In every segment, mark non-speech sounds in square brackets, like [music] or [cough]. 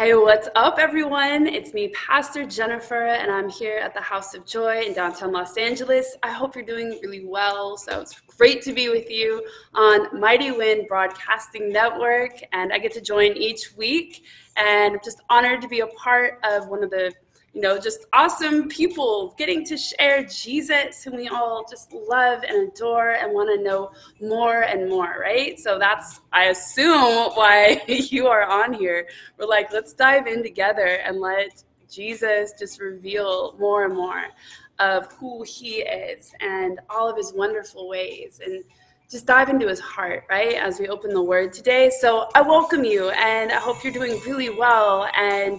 Hey, what's up, everyone? It's me, Pastor Jennifer, and I'm here at the House of Joy in downtown Los Angeles. I hope you're doing really well. So it's great to be with you on Mighty Wind Broadcasting Network, and I get to join each week. And I'm just honored to be a part of one of the you know, just awesome people getting to share Jesus, whom we all just love and adore and want to know more and more, right? So that's, I assume, [laughs] why [laughs] you are on here. We're like, let's dive in together and let Jesus just reveal more and more of who he is and all of his wonderful ways. And just dive into his heart, right, as we open the word today. So I welcome you, and I hope you're doing really well. And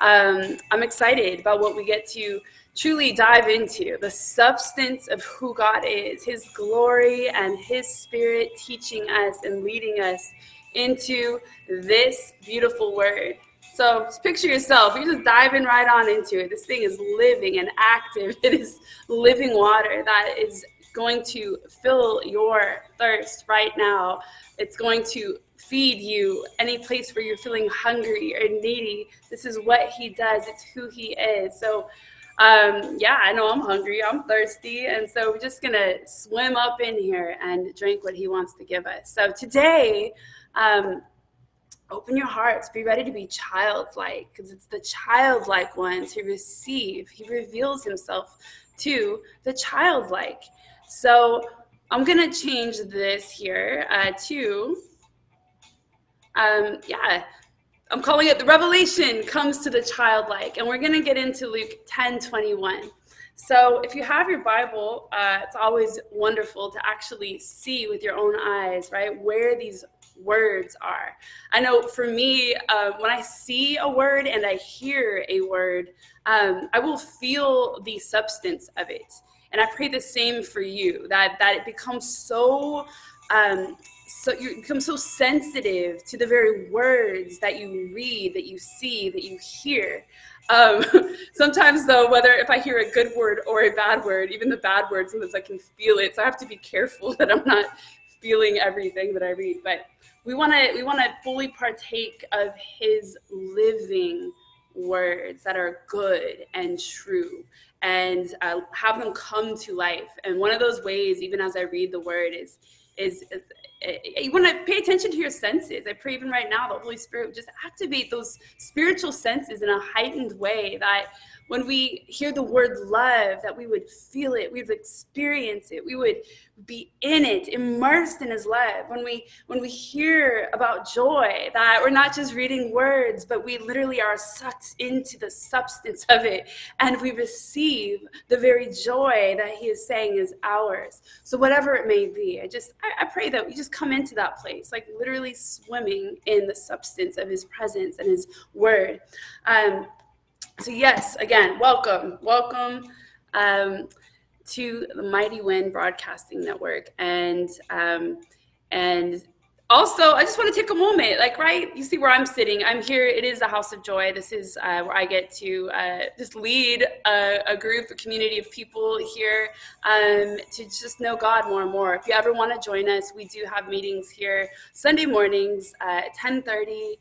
um, I'm excited about what we get to truly dive into the substance of who God is, his glory, and his spirit teaching us and leading us into this beautiful word. So just picture yourself, you're just diving right on into it. This thing is living and active. [laughs] It is living water that is going to fill your thirst right now. It's going to feed you any place where you're feeling hungry or needy. This is what he does, it's who he is. So, um, yeah, I know I'm hungry, I'm thirsty. And so we're just going to swim up in here and drink what he wants to give us. So today, um, open your hearts be ready to be childlike because it's the childlike ones who receive he reveals himself to the childlike so I'm gonna change this here uh, to, um, yeah, I'm calling it the revelation comes to the childlike. And we're gonna get into Luke 10, 21. So if you have your Bible, uh, it's always wonderful to actually see with your own eyes, right, where these words are. I know for me, uh, when I see a word and I hear a word, um, I will feel the substance of it. And I pray the same for you that that it becomes so um, so you become so sensitive to the very words that you read, that you see, that you hear. Um, [laughs] sometimes, though, whether if I hear a good word or a bad word, even the bad words, sometimes I can feel it. So I have to be careful [laughs] that I'm not feeling everything that I read. But we want to we want to fully partake of His living words that are good and true and uh, have them come to life. And one of those ways, even as I read the word, is is, is you want to pay attention to your senses. I pray even right now the Holy Spirit would just activate those spiritual senses in a heightened way that when we hear the word love, that we would feel it, we would experience it, we would be in it, immersed in his love. When we when we hear about joy, that we're not just reading words, but we literally are sucked into the substance of it and we receive the very joy that he is saying is ours. So whatever it may be, I just I, I pray that we just come into that place, like literally swimming in the substance of his presence and his word. Um, so, yes, again, welcome, welcome um, to the Mighty Wind Broadcasting Network, and um, and also, I just want to take a moment, like, right? You see where I'm sitting. I'm here. It is the House of Joy. This is uh, where I get to uh, just lead a, a, group, a community of people here um, to just know God more and more. If you ever want to join us, we do have meetings here Sunday mornings at 10:30,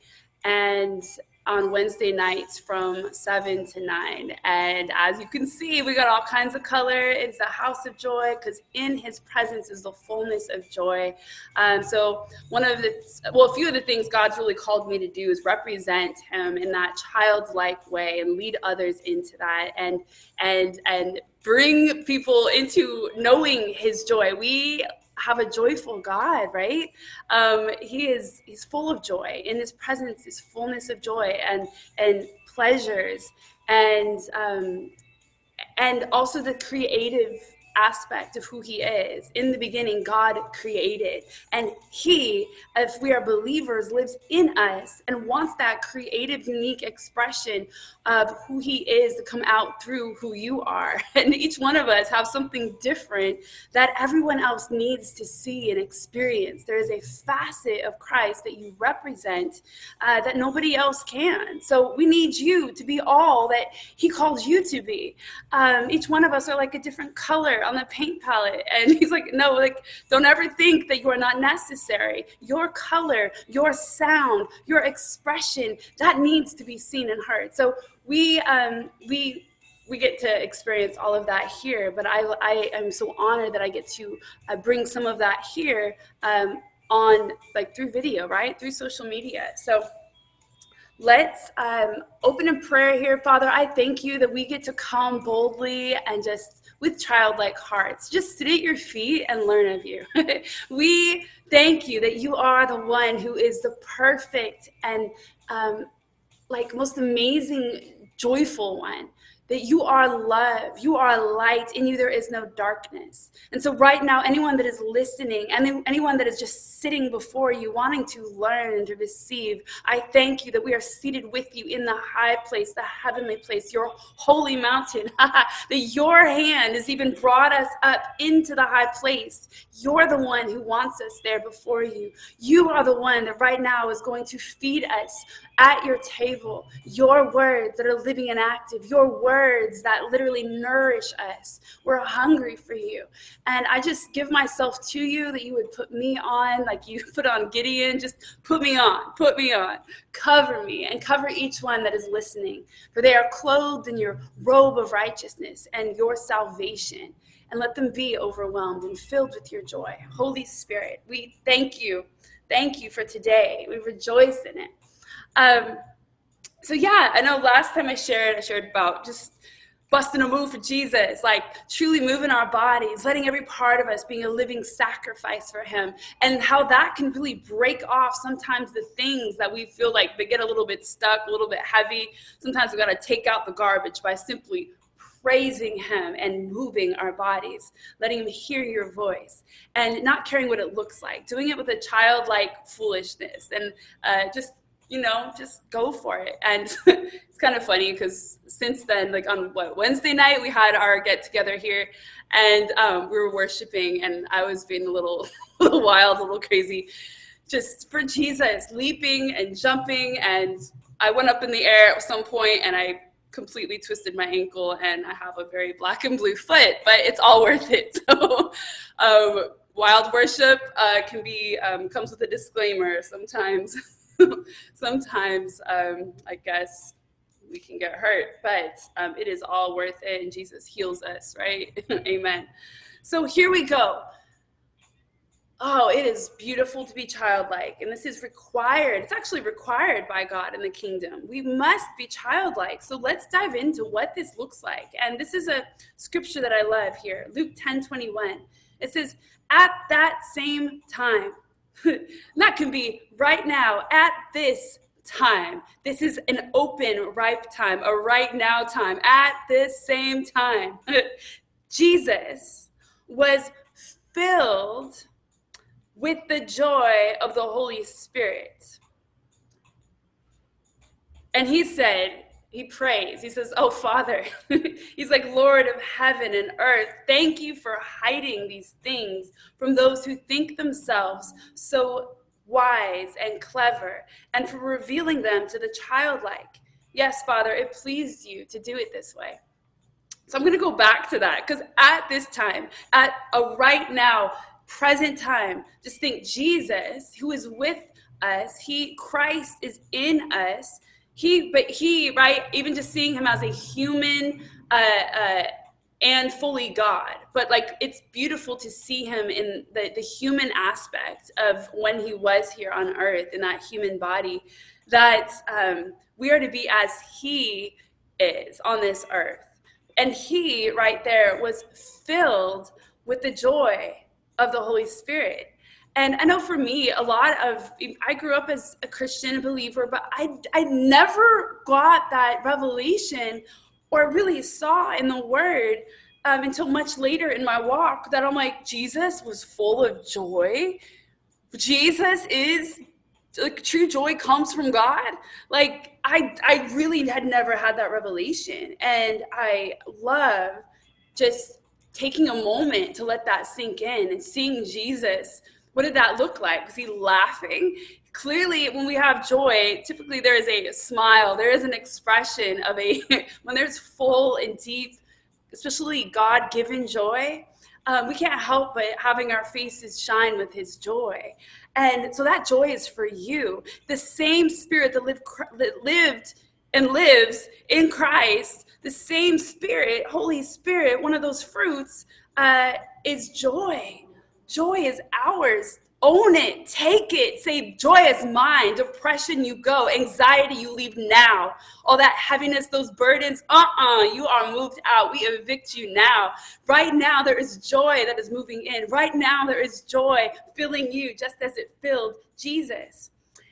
and on Wednesday nights from 7 to 9. And as you can see, we got all kinds of color. It's a house of joy because in his presence is the fullness of joy. Um, so, one of the, well, a few of the things God's really called me to do is represent him in that childlike way and lead others into that and, and, and, bring people into knowing his joy. We have a joyful God, right? Um, he is he's full of joy. In his presence is fullness of joy and and pleasures and um, and also the creative aspect of who he is. In the beginning, God created, and he, if we are believers, lives in us and wants that creative, unique expression of who he is to come out through who you are. [laughs] And each one of us have something different that everyone else needs to see and experience. There is a facet of Christ that you represent uh, that nobody else can. So we need you to be all that he calls you to be. Um, each one of us are like a different color on the paint palette. And [laughs] he's like, no, like, don't ever think that you are not necessary. Your color, your sound, your expression, that needs to be seen and heard. So we, um, we, we get to experience all of that here, but I, I am so honored that I get to uh, bring some of that here um, on like through video, right? Through social media. So let's um, open in prayer here. Father, I thank you that we get to come boldly and just with childlike hearts, just sit at your feet and learn of you. [laughs] we thank you that you are the one who is the perfect and um, like most amazing, joyful one that you are love, you are light, in you there is no darkness. And so, right now, anyone that is listening and anyone that is just sitting before you, wanting to learn and to receive, I thank you that we are seated with you in the high place, the heavenly place, your holy mountain, [laughs] that your hand has even brought us up into the high place. You're the one who wants us there before you. You are the one that right now is going to feed us at your table, your words that are living and active, your words that literally nourish us. We're hungry for you. And I just give myself to you that you would put me on, like you [laughs] put on Gideon, just put me on, put me on, cover me, and cover each one that is listening. For they are clothed in your robe of righteousness and your salvation. And let them be overwhelmed and filled with your joy. Holy Spirit, we thank you. Thank you for today. We rejoice in it. Um, so yeah, I know last time I shared, I shared about just busting a move for Jesus, like truly moving our bodies, letting every part of us being a living sacrifice for Him, and how that can really break off sometimes the things that we feel like they get a little bit stuck, a little bit heavy. Sometimes we got to take out the garbage by simply praising Him and moving our bodies, letting Him hear your voice, and not caring what it looks like, doing it with a childlike foolishness, and uh, just you know, just go for it. And [laughs] it's kind of funny because since then, like on what Wednesday night, we had our get together here, and um, we were worshiping, and I was being a little, [laughs] a little wild, a little crazy, just for Jesus, leaping and jumping, and I went up in the air at some point, and I completely twisted my ankle, and I have a very black and blue foot, but it's all worth it. [laughs] So. Um, wild worship uh, can be um, comes with a disclaimer sometimes [laughs] sometimes um, I guess we can get hurt, but um, it is all worth it, and Jesus heals us, right? [laughs] Amen. So here we go. Oh, it is beautiful to be childlike, and this is required. It's actually required by God in the kingdom. We must be childlike. So let's dive into what this looks like. And this is a scripture that I love here Luke 10 21. It says, At that same time, [laughs] that can be right now at this time. This is an open, ripe time, a right now time, at this same time. [laughs] Jesus was filled with the joy of the Holy Spirit. And he said, he prays. He says, Oh, Father, [laughs] he's like, Lord of heaven and earth, thank you for hiding these things from those who think themselves so wise and clever, and for revealing them to the childlike. Yes, Father, it pleased you to do it this way. So I'm going to go back to that because at this time, at a right now, present time, just think Jesus, who is with us, he Christ is in us he but he right even just seeing him as a human uh, uh, and fully god. But like it's beautiful to see him in the, the human aspect of when he was here on earth in that human body that um, we are to be as he is on this earth. And he right there was filled with the joy of the holy spirit and I know for me, a lot of I grew up as a Christian believer, but I I never got that revelation or really saw in the Word um, until much later in my walk that I'm like Jesus was full of joy. Jesus is like true joy comes from God. Like I I really had never had that revelation, and I love just taking a moment to let that sink in and seeing Jesus what did that look like? Was he laughing? Clearly, when we have joy, typically there is a smile, there is an expression of a, [laughs] when there's full and deep, especially God given joy, um, we can't help but having our faces shine with his joy. And so that joy is for you. The same spirit that lived, that lived and lives in Christ, the same spirit, Holy Spirit, one of those fruits uh, is joy. Joy is ours. Own it, take it. Say, joy is mine. Depression, you go. Anxiety, you leave now. All that heaviness, those burdens, uh uh-uh, uh, you are moved out. We evict you now. Right now, there is joy that is moving in. Right now, there is joy filling you just as it filled Jesus.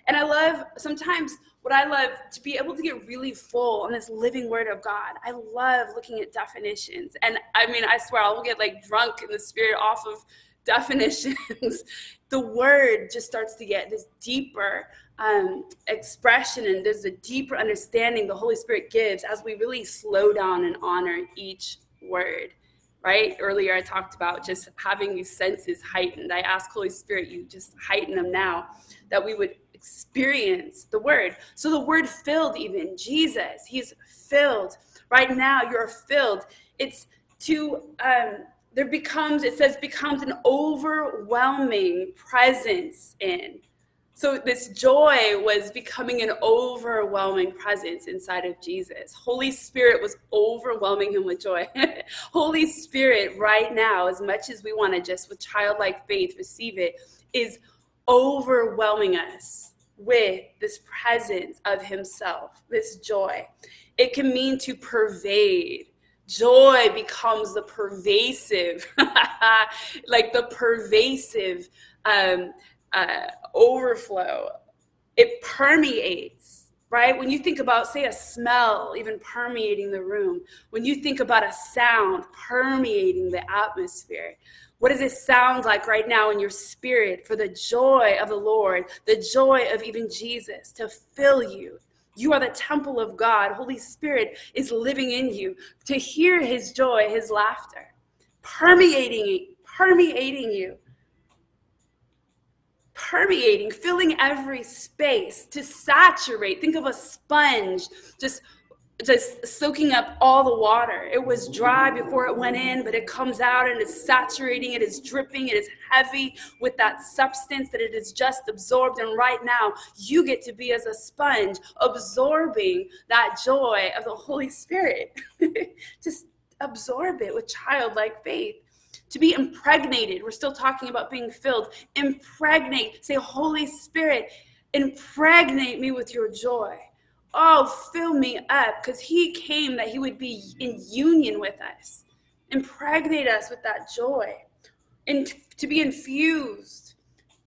And I love sometimes what I love to be able to get really full on this living word of God. I love looking at definitions. And I mean, I swear I'll get like drunk in the spirit off of definitions, [laughs] the word just starts to get this deeper um, expression and there's a deeper understanding the Holy Spirit gives as we really slow down and honor each word. Right? Earlier, I talked about just having these senses heightened. I ask Holy Spirit, you just heighten them now, that we would experience the word. So the word filled, even Jesus, he's filled. Right now, you're filled. It's to um, there becomes, it says, becomes an overwhelming presence in. So this joy was becoming an overwhelming presence inside of Jesus. Holy Spirit was overwhelming him with joy. [laughs] Holy Spirit, right now, as much as we want to just with childlike faith receive it, is overwhelming us with this presence of himself, this joy. It can mean to pervade joy becomes the pervasive [laughs] like the pervasive um, uh, overflow. It permeates right? When you think about say a smell even permeating the room when you think about a sound permeating the atmosphere what does it sound like right now in your spirit for the joy of the lord the joy of even jesus to fill you you are the temple of God. Holy Spirit is living in you to hear his joy, his laughter, permeating, permeating you. Permeating, filling every space to saturate. Think of a sponge just just soaking up all the water. It was dry before it went in, but it comes out and it's saturating, it is dripping, it is heavy with that substance that it is just absorbed. And right now, you get to be as a sponge, absorbing that joy of the Holy Spirit. [laughs] just absorb it with childlike faith. To be impregnated, we're still talking about being filled. Impregnate, say, Holy Spirit, impregnate me with your joy oh, fill me up, because he came that he would be in union with us, impregnate us with that joy, and to be infused.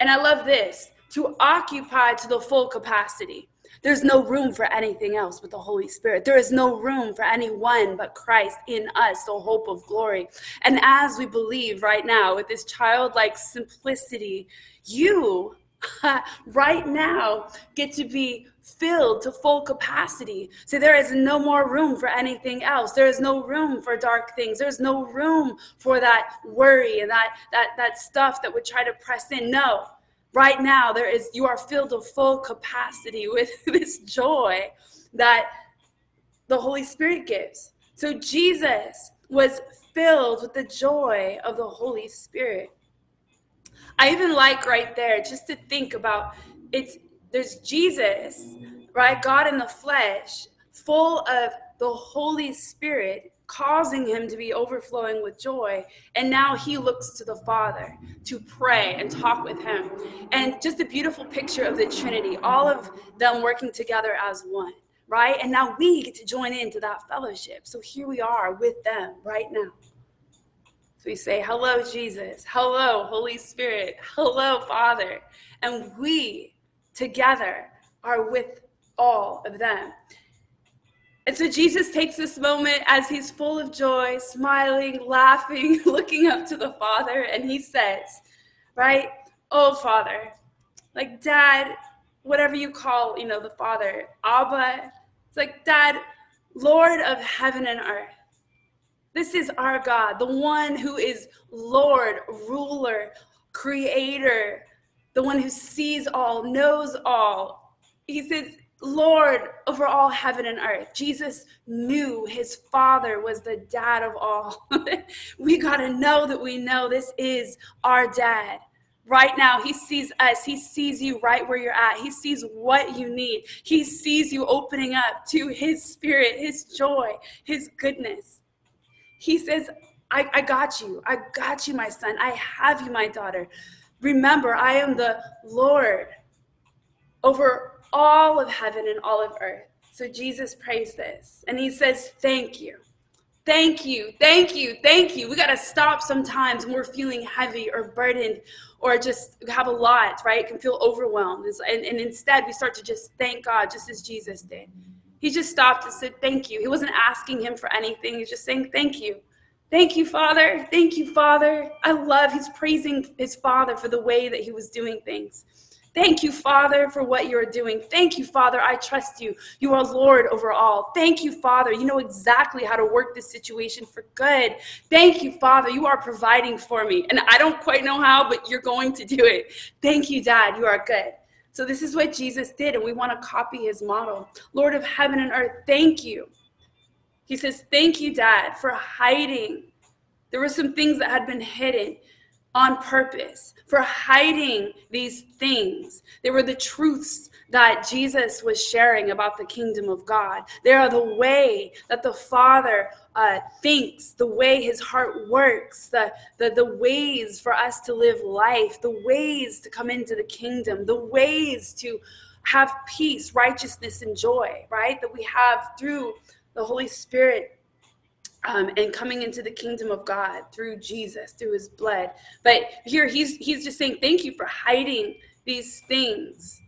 And I love this to occupy to the full capacity. There's no room for anything else but the Holy Spirit. There is no room for anyone but Christ in us, the hope of glory. And as we believe right now with this childlike simplicity, you [laughs] right now get to be filled to full capacity. So there is no more room for anything else. There is no room for dark things. There's no room for that worry and that that that stuff that would try to press in. No. Right now there is you are filled to full capacity [laughs] with this joy that the Holy Spirit gives. So Jesus was filled with the joy of the Holy Spirit. I even like right there just to think about it's there's Jesus, right? God in the flesh, full of the Holy Spirit, causing him to be overflowing with joy. And now he looks to the Father to pray and talk with him. And just a beautiful picture of the Trinity, all of them working together as one, right? And now we get to join into that fellowship. So here we are with them right now. So we say, Hello, Jesus. Hello, Holy Spirit. Hello, Father. And we together are with all of them. And so Jesus takes this moment as he's full of joy, smiling, laughing, [laughs] looking up to the Father, and he says, right? Oh, Father, like Dad, whatever you call, you know, the Father, Abba. It's like, Dad, Lord of heaven and earth. This is our God, the one who is Lord, ruler, creator, the one who sees all, knows all. He says, Lord over all heaven and earth. Jesus knew his father was the dad of all. [laughs] we got to know that we know this is our dad. Right now, he sees us. He sees you right where you're at. He sees what you need. He sees you opening up to his spirit, his joy, his goodness. He says, I, I got you. I got you, my son. I have you, my daughter. Remember, I am the Lord over all of heaven and all of earth. So Jesus prays this and he says, Thank you. Thank you. Thank you. Thank you. We got to stop sometimes when we're feeling heavy or burdened or just have a lot, right? Can feel overwhelmed. And, and instead, we start to just thank God, just as Jesus did. He just stopped and said, Thank you. He wasn't asking him for anything. He's just saying, Thank you. Thank you, Father. Thank you, Father. I love, he's praising his Father for the way that he was doing things. Thank you, Father, for what you're doing. Thank you, Father. I trust you. You are Lord over all. Thank you, Father. You know exactly how to work this situation for good. Thank you, Father. You are providing for me. And I don't quite know how, but you're going to do it. Thank you, Dad. You are good. So, this is what Jesus did, and we want to copy his model. Lord of heaven and earth, thank you. He says, Thank you, Dad, for hiding. There were some things that had been hidden on purpose for hiding these things. They were the truths that Jesus was sharing about the kingdom of God. They are the way that the Father uh, thinks, the way his heart works, the, the, the ways for us to live life, the ways to come into the kingdom, the ways to have peace, righteousness, and joy, right? That we have through the Holy Spirit um, and coming into the kingdom of God through Jesus, through his blood. But here he's he's just saying, thank you for hiding these things,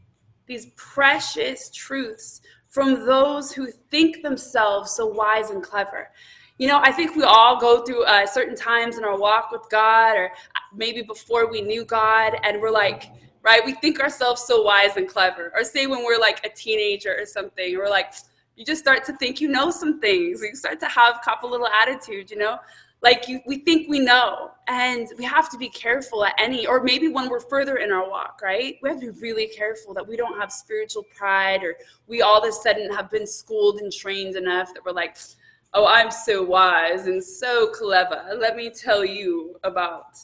these precious truths from those who think themselves so wise and clever. You know, I think we all go through uh, certain times in our walk with God, or maybe before we knew God, and we're like, right, we think ourselves so wise and clever. Or say when we're like a teenager or something, we're like, you just start to think you know some things. You start to have a couple little attitude, you know, like you, we think we know, and we have to be careful at any, or maybe when we're further in our walk, right? We have to be really careful that we don't have spiritual pride, or we all of a sudden have been schooled and trained enough that we're like, oh, I'm so wise and so clever. Let me tell you about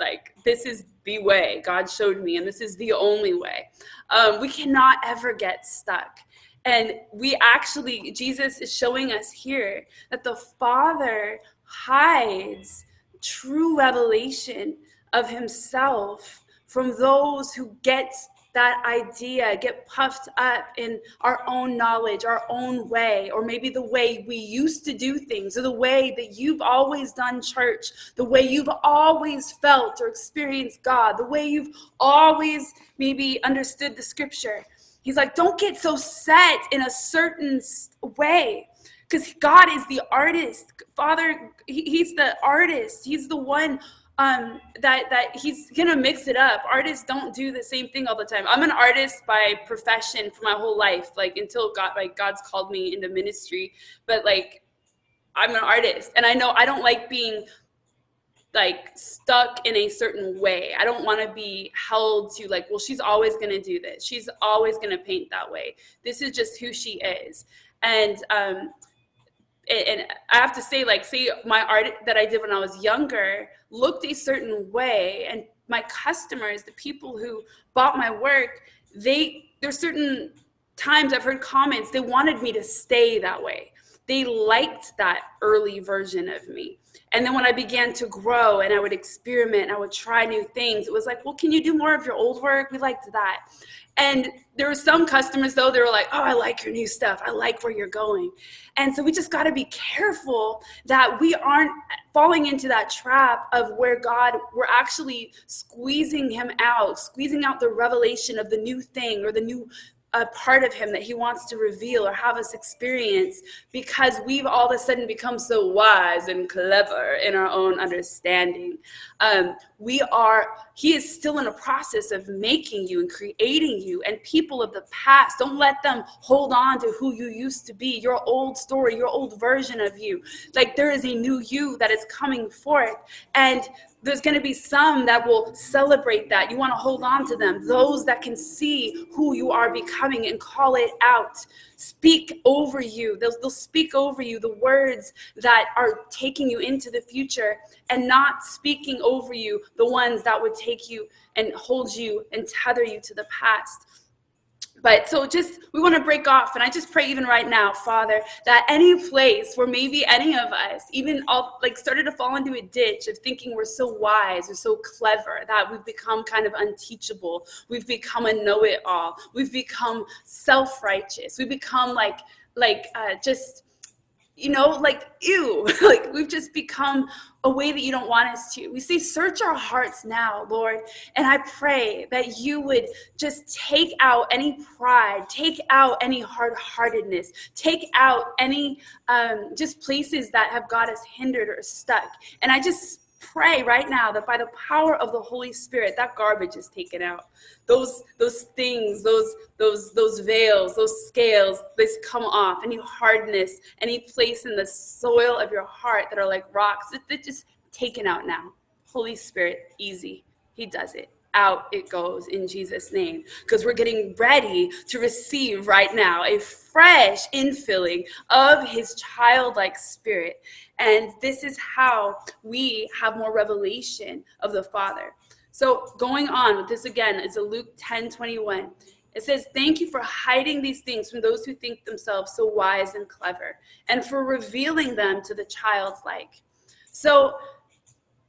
like this is the way God showed me, and this is the only way. Um, we cannot ever get stuck and we actually, Jesus is showing us here that the Father hides true revelation of himself from those who get that idea, get puffed up in our own knowledge, our own way, or maybe the way we used to do things, or the way that you've always done church, the way you've always felt or experienced God, the way you've always maybe understood the scripture. He's like, don't get so set in a certain way because God is the artist. Father, he, He's the artist. He's the one um, that that He's gonna mix it up. Artists don't do the same thing all the time. I'm an artist by profession for my whole life, like until God, like God's called me into ministry. But like, I'm an artist, and I know I don't like being like stuck in a certain way. I don't want to be held to like, well, she's always going to do this. She's always going to paint that way. This is just who she is. And um and I have to say, like, say my art that I did when I was younger looked a certain way, and my customers, the people who bought my work, they there's certain times I've heard comments they wanted me to stay that way. They liked that early version of me. And then when I began to grow and I would experiment, I would try new things, it was like, well, can you do more of your old work? We liked that. And there were some customers though, they were like, oh, I like your new stuff. I like where you're going. And so we just got to be careful that we aren't falling into that trap of where God, we're actually squeezing him out, squeezing out the revelation of the new thing or the new a part of him that he wants to reveal or have us experience because we've all of a sudden become so wise and clever in our own understanding. Um, we are, he is still in a process of making you and creating you. And people of the past, don't let them hold on to who you used to be, your old story, your old version of you. Like there is a new you that is coming forth. And there's going to be some that will celebrate that. You want to hold on to them, those that can see who you are becoming and call it out. Speak over you. They'll, they'll speak over you the words that are taking you into the future and not speaking over you the ones that would take you and hold you and tether you to the past. But so just, we want to break off. And I just pray even right now, Father, that any place where maybe any of us even all like started to fall into a ditch of thinking we're so wise or so clever that we've become kind of unteachable. We've become a know it all. We've become self righteous. We become like, like uh, just you know, like, ew, [laughs] like we've just become a way that you don't want us to. We say, search our hearts now, Lord. And I pray that you would just take out any pride, take out any hard heartedness, take out any um, just places that have got us hindered or stuck. And I just pray right now that by the power of the Holy Spirit, that garbage is taken out. Those those things, those those those veils, those scales, this come off. Any hardness, any place in the soil of your heart that are like rocks, they're just taken out now. Holy Spirit, easy. He does it out it goes in Jesus' name. Because we're getting ready to receive right now a fresh infilling of his childlike spirit. And this is how we have more revelation of the Father. So going on with this again is a Luke 10 21. It says, Thank you for hiding these things from those who think themselves so wise and clever, and for revealing them to the childlike. So,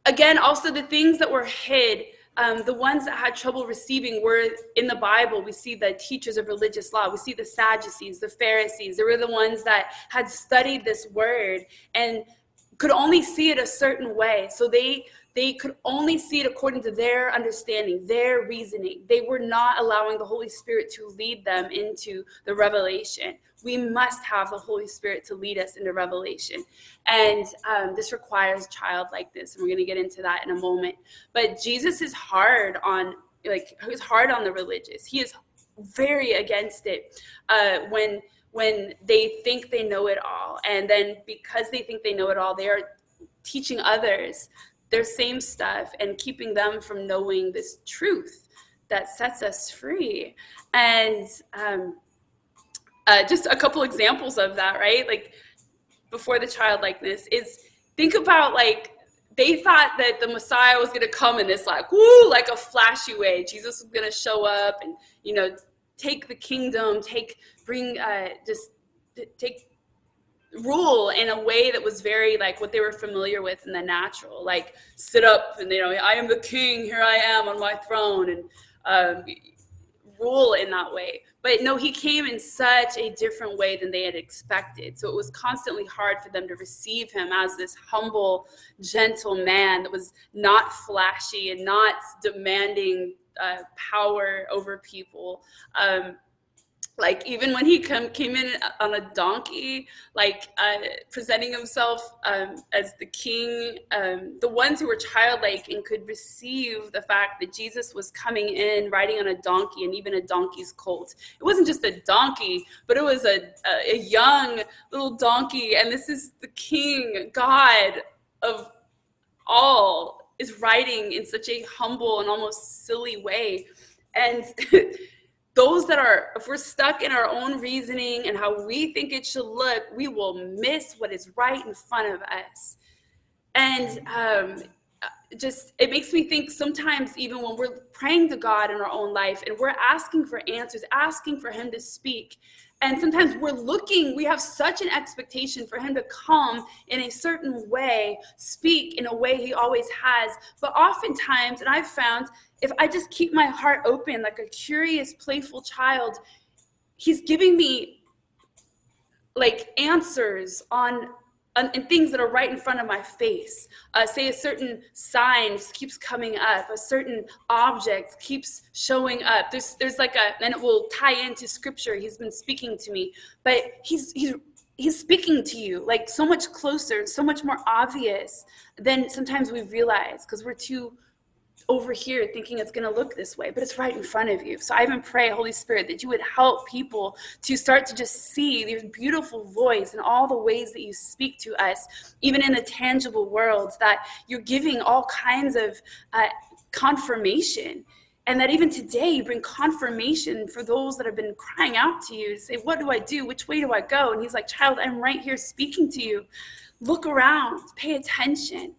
again, also the things that were hid um, the ones that had trouble receiving were in the Bible. We see the teachers of religious law. We see the Sadducees, the Pharisees. They were the ones that had studied this word and could only see it a certain way. So they they could only see it according to their understanding, their reasoning. They were not allowing the Holy Spirit to lead them into the revelation. We must have the Holy Spirit to lead us into revelation. And um, this requires childlikeness. And we're going to get into that in a moment. But Jesus is hard on, like, he's hard on the religious. He is very against it uh, when when they think they know it all and then because they think they know it all they are teaching others their same stuff and keeping them from knowing this truth that sets us free. And um, uh, just a couple examples of that, right? Like before the childlikeness is think about like they thought that the Messiah was going to come in this like woo, like a flashy way. Jesus was going to show up and you know take the kingdom, take bring uh, just take rule in a way that was very like what they were familiar with in the natural like sit up and you know i am the king here i am on my throne and um, rule in that way. But no he came in such a different way than they had expected. So it was constantly hard for them to receive him as this humble gentle man that was not flashy and not demanding uh, power over people. Um, like even when he come, came in on a donkey like uh, presenting himself um, as the king um, the ones who were childlike and could receive the fact that jesus was coming in riding on a donkey and even a donkey's colt. It wasn't just a donkey but it was a, a, a young little donkey. And this is the king god of all is riding in such a humble and almost silly way. And [laughs] those that are if we're stuck in our own reasoning and how we think it should look we will miss what is right in front of us. And um, just it makes me think sometimes even when we're praying to god in our own life and we're asking for answers asking for him to speak and sometimes we're looking we have such an expectation for him to come in a certain way speak in a way he always has. But oftentimes and i've found if I just keep my heart open like a curious, playful child, he's giving me like answers on, and things that are right in front of my face. Uh, say a certain sign keeps coming up, a certain object keeps showing up. There's there's like a and it will tie into scripture. He's been speaking to me, but he's he's he's speaking to you like so much closer, so much more obvious than sometimes we realize because we're too over here thinking it's going to look this way, but it's right in front of you. So I even pray, Holy Spirit, that you would help people to start to just see your beautiful voice and all the ways that you speak to us, even in the tangible worlds, that you're giving all kinds of uh, confirmation. And that even today you bring confirmation for those that have been crying out to you, say, What do I do? Which way do I go? And he's like, Child, I'm right here speaking to you. Look around, pay attention,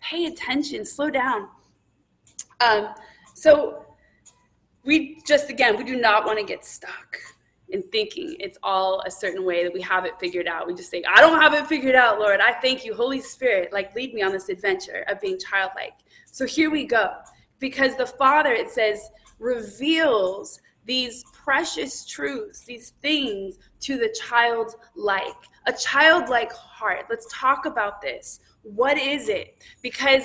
pay attention, slow down um, so we just, again, we do not want to get stuck in thinking it's all a certain way that we have it figured out. We just say, I don't have it figured out, Lord. I thank you, Holy Spirit. Like, lead me on this adventure of being childlike. So here we go. Because the Father, it says, reveals these precious truths, these things to the childlike, a childlike heart. Let's talk about this. What is it? Because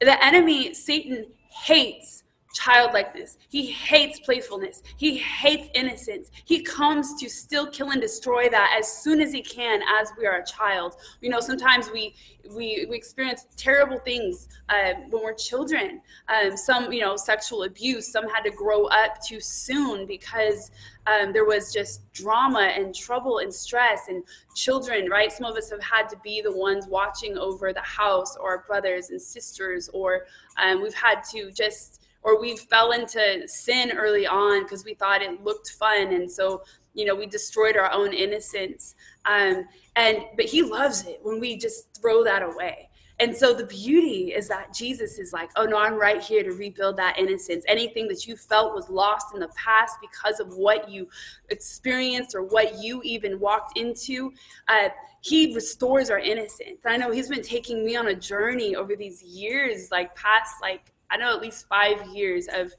the enemy, Satan, hates childlikeness. He hates playfulness. He hates innocence. He comes to still kill and destroy that as soon as he can as we are a child. You know, sometimes we we, we experience terrible things uh, when we're children. Um, some, you know, sexual abuse. Some had to grow up too soon because um, there was just drama and trouble and stress and children, right? Some of us have had to be the ones watching over the house or our brothers and sisters, or um, we've had to just or we fell into sin early on because we thought it looked fun and so you know we destroyed our own innocence. Um, and but he loves it when we just throw that away. And so the beauty is that jesus is like oh no i'm right here to rebuild that innocence. Anything that you felt was lost in the past because of what you experienced or what you even walked into uh, he restores our innocence. I know he's been taking me on a journey over these years like past like I know at least five years of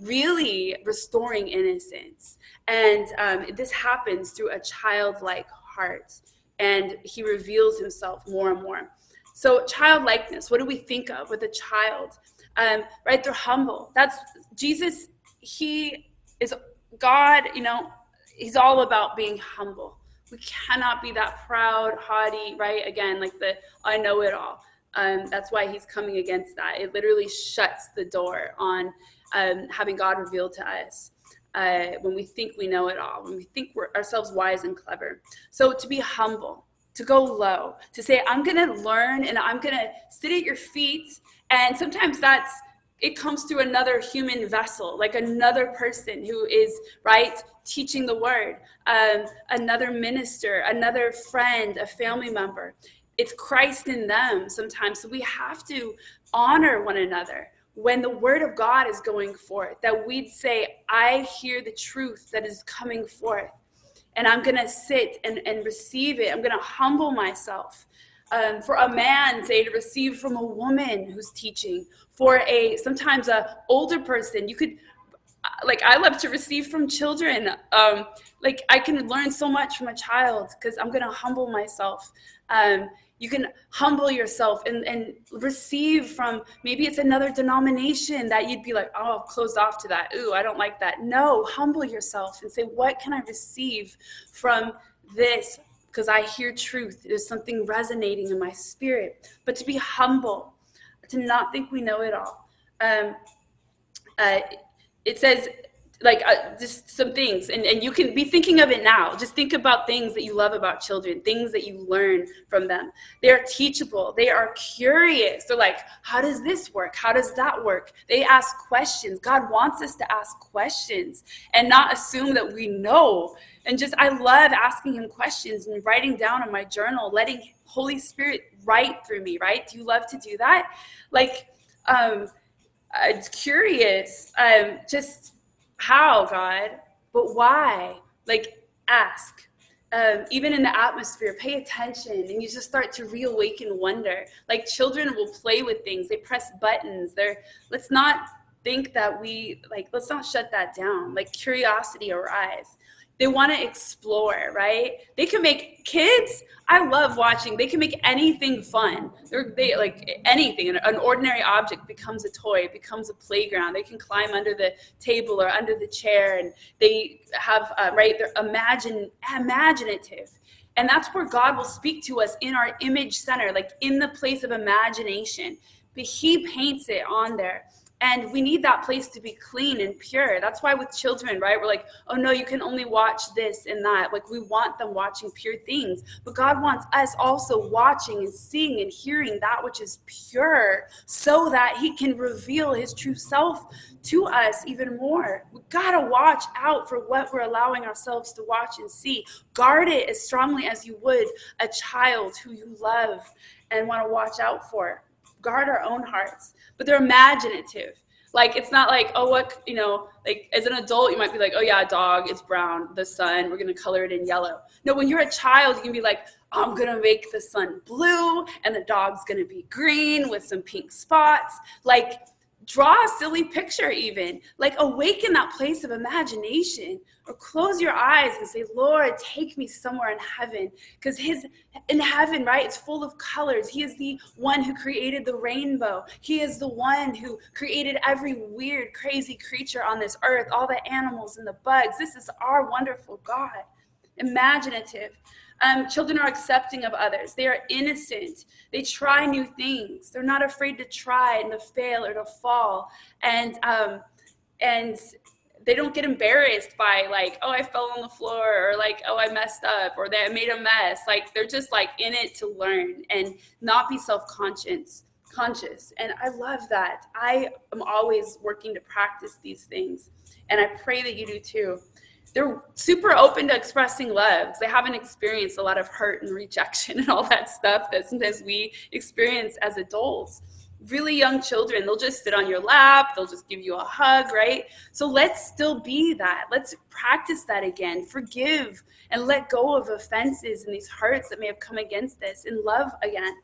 really restoring innocence. And um, this happens through a childlike heart. And he reveals himself more and more. So, childlikeness, what do we think of with a child? Um, right? They're humble. That's Jesus, he is God, you know, he's all about being humble. We cannot be that proud, haughty, right? Again, like the I know it all. Um, that's why he's coming against that. It literally shuts the door on um, having God reveal to us. Uh, when we think we know it all, when we think we're ourselves wise and clever. So to be humble, to go low, to say, I'm going to learn and I'm going to sit at your feet. And sometimes that's, it comes through another human vessel, like another person who is, right, teaching the word, um, another minister, another friend, a family member it's Christ in them sometimes. So we have to honor one another when the word of God is going forth, that we'd say, I hear the truth that is coming forth. And I'm going to sit and, and receive it. I'm going to humble myself. Um, for a man, say, to receive from a woman who's teaching. For a sometimes a older person, you could like I love to receive from children. Um, like I can learn so much from a child because I'm gonna humble myself. Um, you can humble yourself and, and receive from maybe it's another denomination that you'd be like oh closed off to that. Ooh i don't like that. No humble yourself and say what can i receive from this? Because i hear truth. There's something resonating in my spirit. But to be humble to not think we know it all um, uh, it says like uh, just some things. And, and you can be thinking of it now. Just think about things that you love about children things that you learn from them. They are teachable. They are curious. They're like how does this work? How does that work? They ask questions. God wants us to ask questions and not assume that we know. And just i love asking him questions and writing down in my journal letting holy spirit write through me right? Do you love to do that? Like um i'm curious. Um just how, God? But why? Like, ask. Um, even in the atmosphere, pay attention, and you just start to reawaken wonder. Like children will play with things; they press buttons. They're let's not think that we like let's not shut that down. Like curiosity arise they want to explore, right? They can make kids. I love watching. They can make anything fun. They're they like anything. An, an ordinary object becomes a toy, becomes a playground. They can climb under the table or under the chair, and they have uh, right. They're imagine imaginative, and that's where God will speak to us in our image center, like in the place of imagination. But He paints it on there and we need that place to be clean and pure. That's why with children right we're like oh no you can only watch this and that. Like we want them watching pure things. But god wants us also watching and seeing and hearing that which is pure so that he can reveal his true self to us even more. We gotta watch out for what we're allowing ourselves to watch and see. Guard it as strongly as you would a child who you love and want to watch out for guard our own hearts, but they're imaginative. Like it's not like, oh, what you know, like as an adult, you might be like, oh yeah, dog, it's brown, the sun, we're gonna color it in yellow. No, when you're a child, you can be like, I'm gonna make the sun blue and the dog's gonna be green with some pink spots. Like draw a silly picture even. Like awaken that place of imagination or close your eyes and say lord take me somewhere in heaven. Because his in heaven right it's full of colors. He is the one who created the rainbow. He is the one who created every weird crazy creature on this earth all the animals and the bugs. This is our wonderful god. Imaginative um, children are accepting of others. They are innocent. They try new things. They're not afraid to try and to fail or to fall. And um, and they don't get embarrassed by like, oh, I fell on the floor, or like, oh, I messed up, or that I made a mess. Like they're just like in it to learn and not be self-conscious. Conscious, and I love that. I am always working to practice these things, and I pray that you do too they're super open to expressing love. They haven't experienced a lot of hurt and rejection [laughs] and all that stuff that sometimes we experience as adults. Really young children, they'll just sit on your lap, they'll just give you a hug, right? So let's still be that. Let's practice that again. Forgive and let go of offenses and these hurts that may have come against this and love again.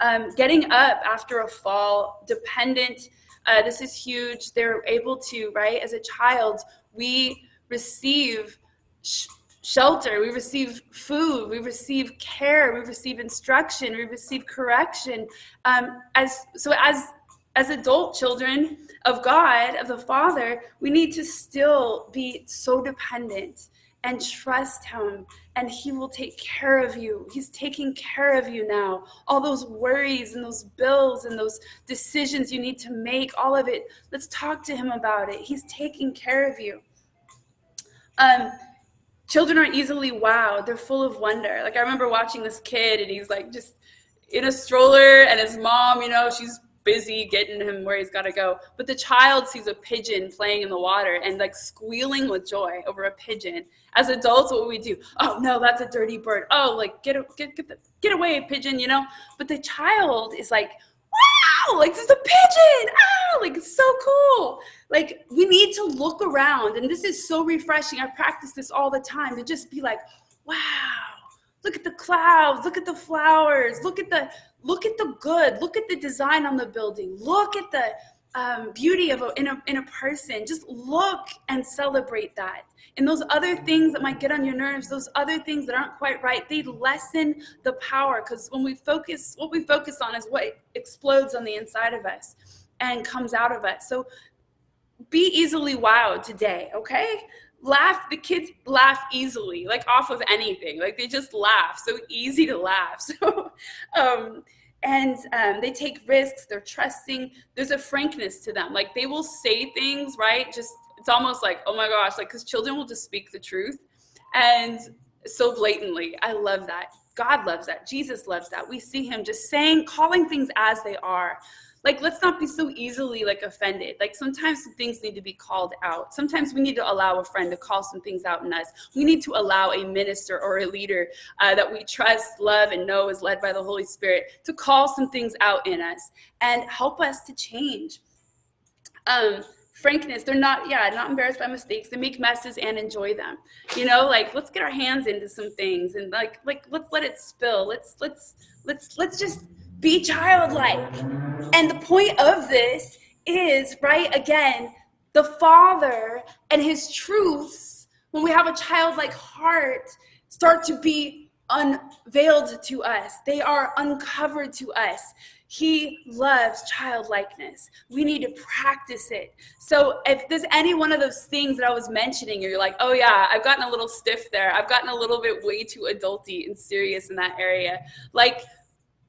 Um, getting up after a fall, dependent, uh, this is huge. They're able to, right? As a child, we receive sh- shelter, we receive food, we receive care, we receive instruction, we receive correction. Um, as so as as adult children of God, of the Father, we need to still be so dependent and trust Him, and He will take care of you. He's taking care of you now. All those worries and those bills and those decisions you need to make, all of it, let's talk to Him about it. He's taking care of you. Um, children are easily wowed. They're full of wonder. Like I remember watching this kid, and he's like just in a stroller, and his mom, you know, she's busy getting him where he's got to go. But the child sees a pigeon playing in the water and like squealing with joy over a pigeon. As adults, what we do? Oh no, that's a dirty bird. Oh, like get get get the, get away, pigeon. You know. But the child is like wow, like this is a pigeon. Ah, like it's so cool. Like we need to look around, and this is so refreshing. I practice this all the time to just be like, wow, look at the clouds, look at the flowers, look at the look at the good, look at the design on the building, look at the um, beauty of a in, a in a person. Just look and celebrate that. And those other things that might get on your nerves, those other things that aren't quite right, they lessen the power because when we focus, what we focus on is what explodes on the inside of us and comes out of us. So be easily wowed today, okay? Laugh, the kids laugh easily, like off of anything. Like they just laugh, so easy to laugh. [laughs] So, um, and um, they take risks they're trusting there's a frankness to them. Like they will say things right? Just it's almost like oh my gosh like because children will just speak the truth. And so blatantly i love that. God loves that. Jesus loves that. We see him just saying calling things as they are like let's not be so easily like offended. Like sometimes things need to be called out. Sometimes we need to allow a friend to call some things out in us. We need to allow a minister or a leader uh, that we trust love and know is led by the holy spirit to call some things out in us and help us to change. Um frankness they're not yeah not embarrassed by mistakes. They make messes and enjoy them. You know like let's get our hands into some things and like like let's let it spill. Let's let's let's let's just be childlike. And the point of this is, right, again, the Father and His truths, when we have a childlike heart, start to be unveiled to us. They are uncovered to us. He loves childlikeness. We need to practice it. So, if there's any one of those things that I was mentioning, you're like, oh, yeah, I've gotten a little stiff there, I've gotten a little bit way too adulty and serious in that area, like,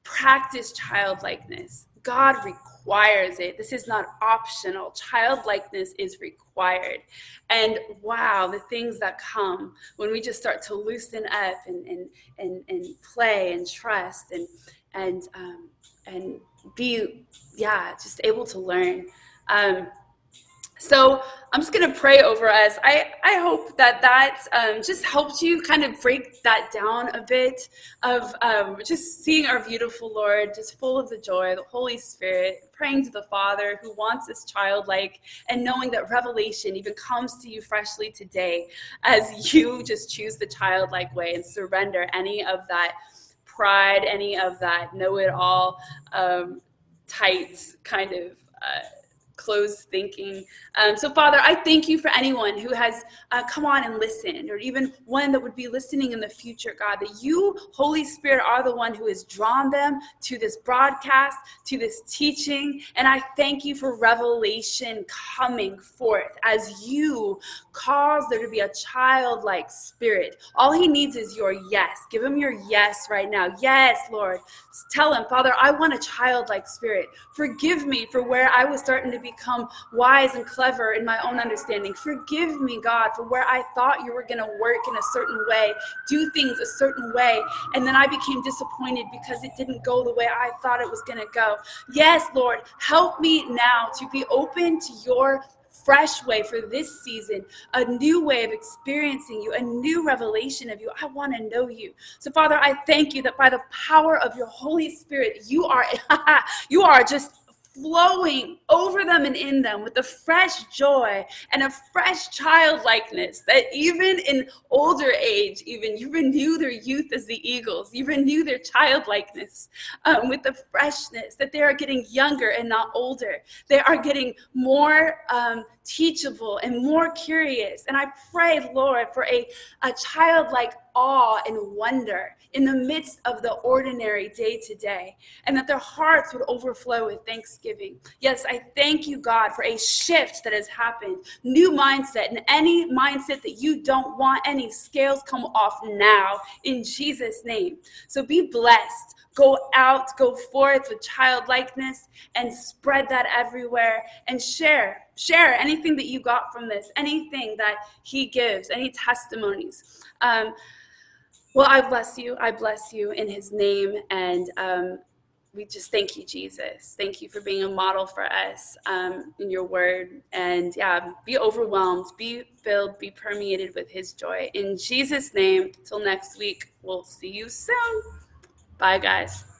practice childlikeness. God requires it. This is not optional. Childlikeness is required. And wow, the things that come when we just start to loosen up and and and, and play and trust and and um, and be yeah, just able to learn. Um, so I'm just going to pray over us. I, I hope that that um, just helped you kind of break that down a bit of um, just seeing our beautiful Lord, just full of the joy, the Holy Spirit, praying to the Father who wants this childlike, and knowing that revelation even comes to you freshly today as you just choose the childlike way and surrender any of that pride, any of that know it all um, tight kind of. Uh, closed thinking. Um, so, Father, I thank you for anyone who has uh, come on and listened, or even one that would be listening in the future, God, that you, Holy Spirit, are the one who has drawn them to this broadcast, to this teaching. And I thank you for revelation coming forth as you cause there to be a childlike spirit. All he needs is your yes. Give him your yes right now. Yes, Lord. Tell him, Father, I want a childlike spirit. Forgive me for where I was starting to become wise and clever in my own understanding. Forgive me, God, for where I thought you were going to work in a certain way, do things a certain way, and then I became disappointed because it didn't go the way I thought it was going to go. Yes, Lord, help me now to be open to your fresh way for this season, a new way of experiencing you, a new revelation of you. I want to know you. So, Father, I thank you that by the power of your Holy Spirit, you are [laughs] you are just flowing over them and in them with a fresh joy and a fresh childlikeness that even in older age even you renew their youth as the eagles. You renew their childlikeness um, with the freshness that they are getting younger and not older. They are getting more um, teachable and more curious. And i pray lord for a, a childlike awe and wonder in the midst of the ordinary day to day, and that their hearts would overflow with thanksgiving. Yes, I thank you, God, for a shift that has happened, new mindset, and any mindset that you don't want, any scales come off now in Jesus' name. So be blessed. Go out, go forth with childlikeness, and spread that everywhere and share. Share anything that you got from this, anything that He gives, any testimonies. Um, well, I bless you. I bless you in his name. And um, we just thank you, Jesus. Thank you for being a model for us um, in your word. And yeah, be overwhelmed, be filled, be permeated with his joy. In Jesus' name, till next week, we'll see you soon. Bye, guys.